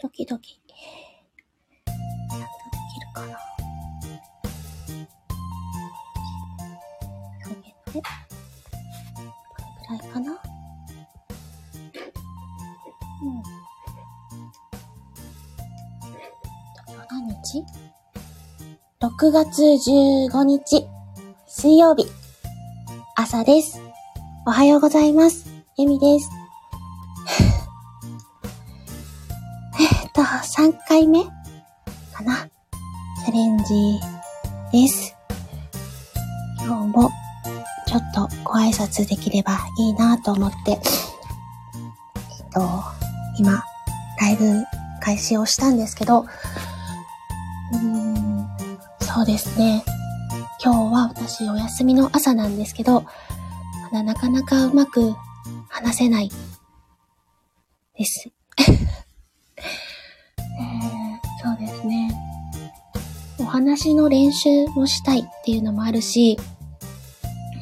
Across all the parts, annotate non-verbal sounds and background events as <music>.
ドキドキ。ちゃんとできるかな。上げて、これぐらいかな。うん。何日 ?6 月15日、水曜日、朝です。おはようございます。ゆみです。3回目かなチャレンジです。今日もちょっとご挨拶できればいいなと思って、えっと、今、ライブ開始をしたんですけど、うーん、そうですね。今日は私お休みの朝なんですけど、まだなかなかうまく話せないです。ですね。お話の練習もしたいっていうのもあるし、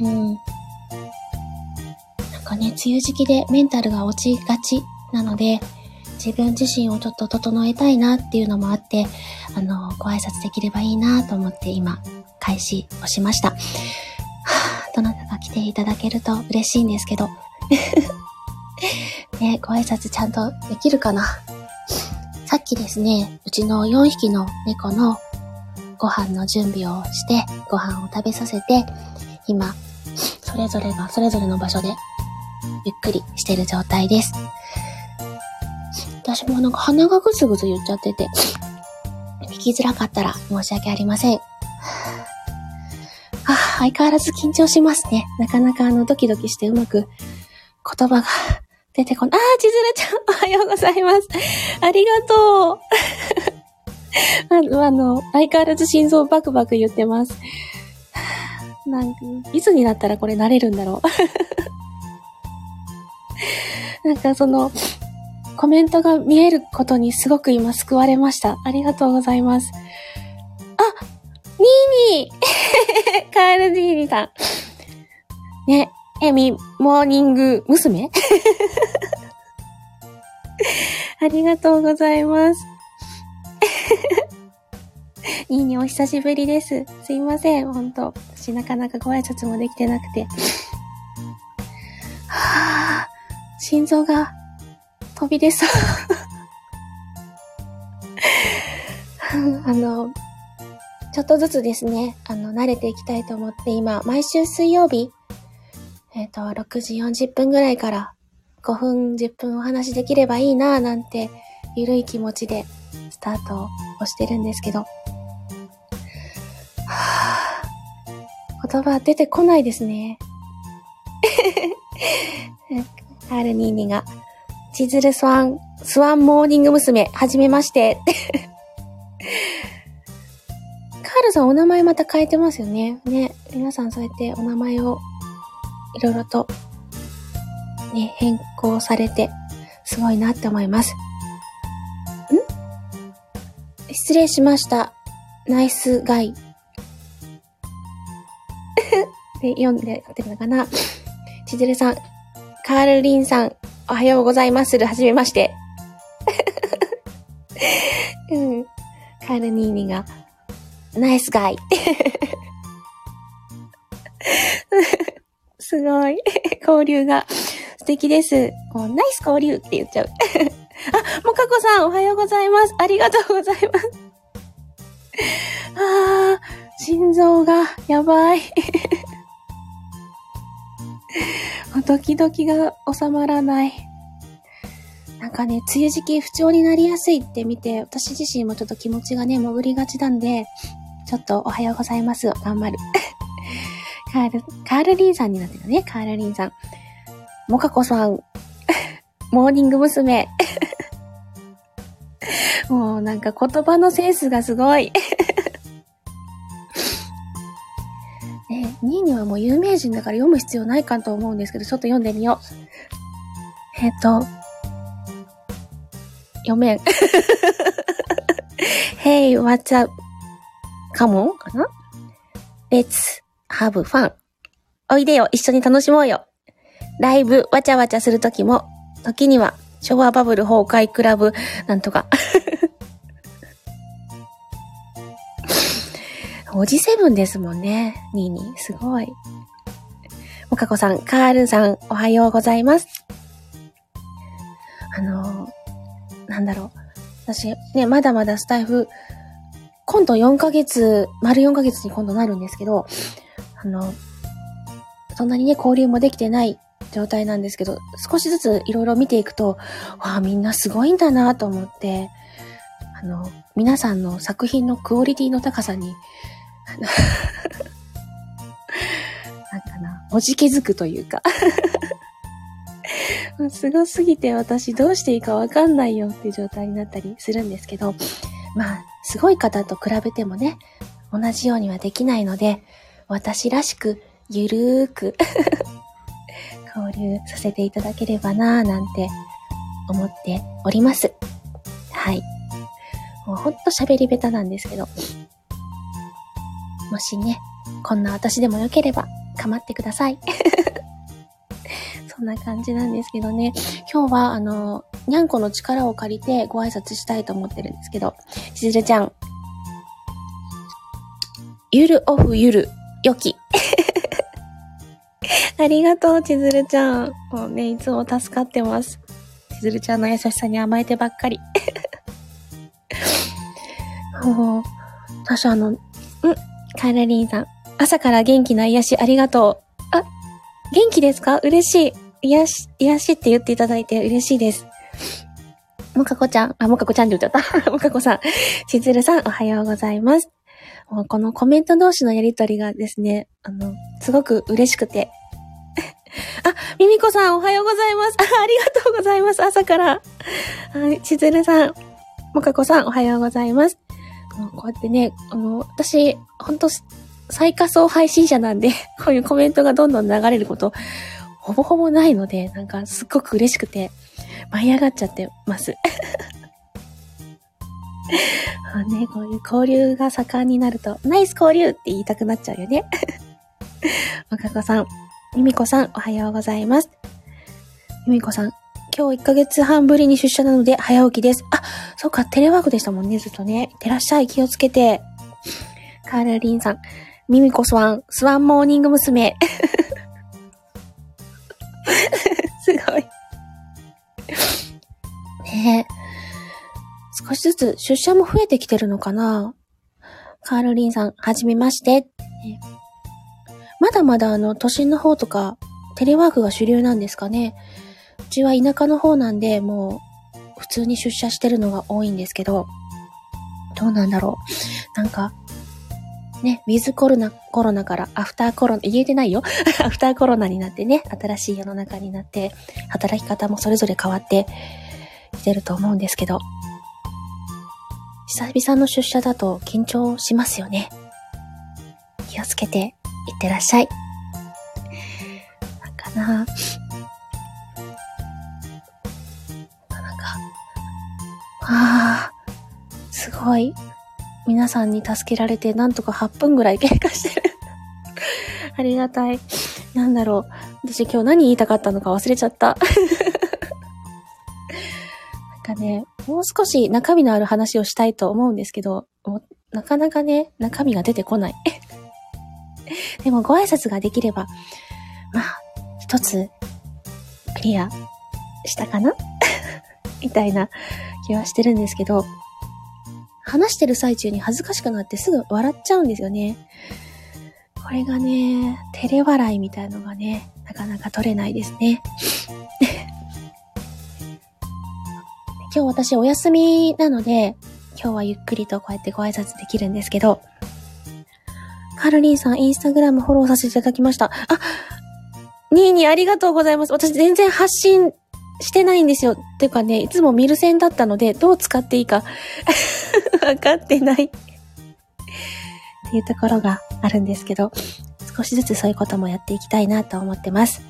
うん。なんかね、梅雨時期でメンタルが落ちがちなので、自分自身をちょっと整えたいなっていうのもあって、あの、ご挨拶できればいいなと思って今、開始をしました。はぁどなたか来ていただけると嬉しいんですけど。<laughs> ね、ご挨拶ちゃんとできるかな？きですね、うちの4匹の猫のご飯の準備をして、ご飯を食べさせて、今、それぞれがそれぞれの場所で、ゆっくりしてる状態です。私もなんか鼻がぐずぐず言っちゃってて、聞きづらかったら申し訳ありません。あ、相変わらず緊張しますね。なかなかあの、ドキドキしてうまく言葉が出てこない。あー、ちずるちゃん、おはようございます。ありがとう。<laughs> あの、あの、相変わらず心臓バクバク言ってます。<sighs> なんか、いつになったらこれ慣れるんだろう。<laughs> なんかその、コメントが見えることにすごく今救われました。ありがとうございます。あ、ニーニー <laughs> カエルニーニーさん。ね、エミ、モーニング娘？<laughs> ありがとうございます。ニーニーお久しぶりです。すいません、ほんと。私なかなかご挨拶もできてなくて。<sighs> はぁ、心臓が飛び出そう。<laughs> あの、ちょっとずつですね、あの、慣れていきたいと思って、今、毎週水曜日、えっ、と、6時40分ぐらいから5分、10分お話できればいいなぁなんて、ゆるい気持ちでスタートをしてるんですけど、はぁ、言葉出てこないですね。<laughs> R22 が、チズルスワン、スワンモーニング娘。はじめまして。<laughs> カールさんお名前また変えてますよね。ね。皆さんそうやってお名前をいろいろとね、変更されて、すごいなって思います。ん？失礼しました。ナイスガイ。<laughs> で、読んでやってるのかな？ちずるさん、カールリンさん、おはようございます。はじめまして。<laughs> うん。カールニーニが、ナイスガイ。<laughs> すごい。<laughs> 交流が素敵です。もうナイス交流って言っちゃう。<laughs> あ、もかこさん、おはようございます。ありがとうございます。<laughs> あー、心臓がやばい。ドキドキが収まらない。なんかね、梅雨時期不調になりやすいって見て、私自身もちょっと気持ちがね、潜りがちなんで、ちょっとおはようございます。頑張る。カール、カールリンさんになってるね、カールリンさん。モカコさん、<laughs> モーニング娘。<laughs> もうなんか言葉のセンスがすごい。<laughs> ね、ニーニはもう有名人だから読む必要ないかと思うんですけど、ちょっと読んでみよう。えっ、と、読めん。hey, what's up? Come on? かな ?Let's have fun. おいでよ、一緒に楽しもうよ。ライブ、わちゃわちゃするときも、時には、昭和バブル崩壊クラブ、なんとか。<laughs> おじセブンですもんね。ニーニー。すごい。もかこさん、カールさん、おはようございます。あのー、なんだろう。私、ね、まだまだスタイフ、今度4ヶ月、丸4ヶ月に今度なるんですけど、あの、そんなにね、交流もできてない状態なんですけど、少しずついろいろ見ていくと、わあ、みんなすごいんだなと思って、あの、皆さんの作品のクオリティの高さに、<laughs> なんかな、おじけづくというか。<laughs> すごすぎて私どうしていいかわかんないよっていう状態になったりするんですけど、まあ、すごい方と比べてもね、同じようにはできないので、私らしく、ゆるーく <laughs> 交流させていただければなぁなんて思っております。はい。もうほんと喋り下手なんですけど、もしね、こんな私でもよければ、構ってください。<laughs> そんな感じなんですけどね。今日は、あの、にゃんこの力を借りてご挨拶したいと思ってるんですけど、しずるちゃん。ゆるオフゆる、よき。<laughs> ありがとう、ちずるちゃん。もうね、いつも助かってます。ちずるちゃんの優しさに甘えてばっかり。<laughs> もう、私あの、んカエラリンさん。朝から元気な癒しありがとう。あ、元気ですか？嬉しい。癒し、癒しって言っていただいて嬉しいです。もかこちゃん、あ、もかこちゃんって言っちゃった。<laughs> もかこさん、しずるさん、おはようございます。もうこのコメント同士のやりとりがですね、あの、すごく嬉しくて。<laughs> あ、みみこさん、おはようございます。あありがとうございます。朝から。はい、しずるさん、もかこさん、おはようございます。こうやってね、あの、私、ほんと、最下層配信者なんで、<laughs> こういうコメントがどんどん流れること、ほぼほぼないので、なんかすっごく嬉しくて、舞い上がっちゃってます。<laughs> あね、こういう交流が盛んになると、ナイス交流って言いたくなっちゃうよね。おかこさん、みみこさん、おはようございます。みみこさん、今日1ヶ月半ぶりに出社なので早起きです。あ、そっか、テレワークでしたもんね、ずっとね。いってらっしゃい、気をつけて。カールリンさん、ミミコスワン、スワンモーニング娘。<laughs> すごい。ねえ。少しずつ出社も増えてきてるのかなカールリンさん、はじめまして。まだまだあの、都心の方とか、テレワークが主流なんですかね。うちは田舎の方なんで、もう、普通に出社してるのが多いんですけど、どうなんだろう。なんか、ね、ウィズコロナ、コロナからアフターコロナ、言えてないよ。<laughs> アフターコロナになってね、新しい世の中になって、働き方もそれぞれ変わってきてると思うんですけど、久々の出社だと緊張しますよね。気をつけていってらっしゃい。なんかな、なんか、ああ、すごい。皆さんに助けられて、なんとか8分ぐらい経過してる <laughs> ありがたい。なんだろう。私今日何言いたかったのか忘れちゃった。<laughs> なんかね、もう少し中身のある話をしたいと思うんですけども、なかなかね、中身が出てこない。<laughs> でもご挨拶ができれば、まあ、一つ、クリアしたかな？<laughs> みたいな気はしてるんですけど、話してる最中に恥ずかしくなってすぐ笑っちゃうんですよね。これがね、照れ笑いみたいのがね、なかなか取れないですね。今日私お休みなので、今日はゆっくりとこうやってご挨拶できるんですけど、カロリンさん、インスタグラムフォローさせていただきました。あ、2位にありがとうございます。私全然発信してないんですよ。っていうかね、いつも見る線だったので、どう使っていいか <laughs> わかってないっていうところがあるんですけど、少しずつそういうこともやっていきたいなと思ってます。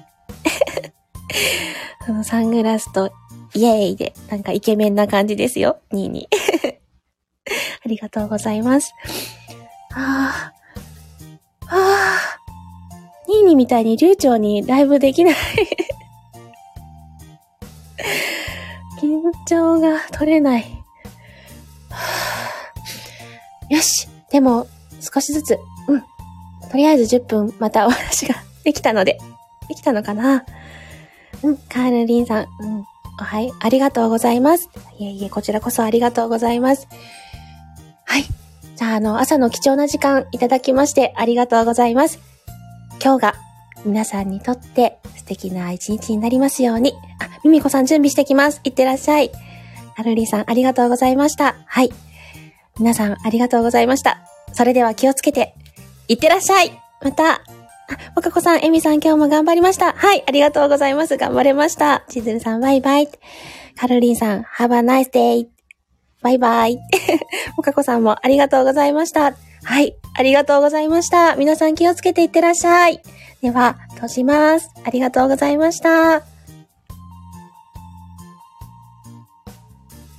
<laughs> そのサングラスとイエーイで、なんかイケメンな感じですよ、ニーニー。<laughs> ありがとうございます。ああ、ああ、ニーニーみたいに流暢にライブできない <laughs> 緊張が取れない。<sighs> よし。でも、少しずつ、うん。とりあえず10分、またお話ができたので、できたのかな？うん、カールリンさん、うん。はい、ありがとうございます。いえいえ、こちらこそありがとうございます。はい。じゃあ、あの、朝の貴重な時間いただきましてありがとうございます。今日が皆さんにとって素敵な一日になりますように。あ、ミミコさん準備してきます。いってらっしゃい。カルリンさんありがとうございました。はい。皆さんありがとうございました。それでは気をつけて、いってらっしゃいまた、あ、もかこさん、えみさん今日も頑張りました。はい、ありがとうございます。頑張れました。ちずるさん、バイバイ。カロリンさん、ハバナイスデイバイバイ。もかこさんもありがとうございました。はい、ありがとうございました。皆さん気をつけていってらっしゃい。では、閉じます。ありがとうございました。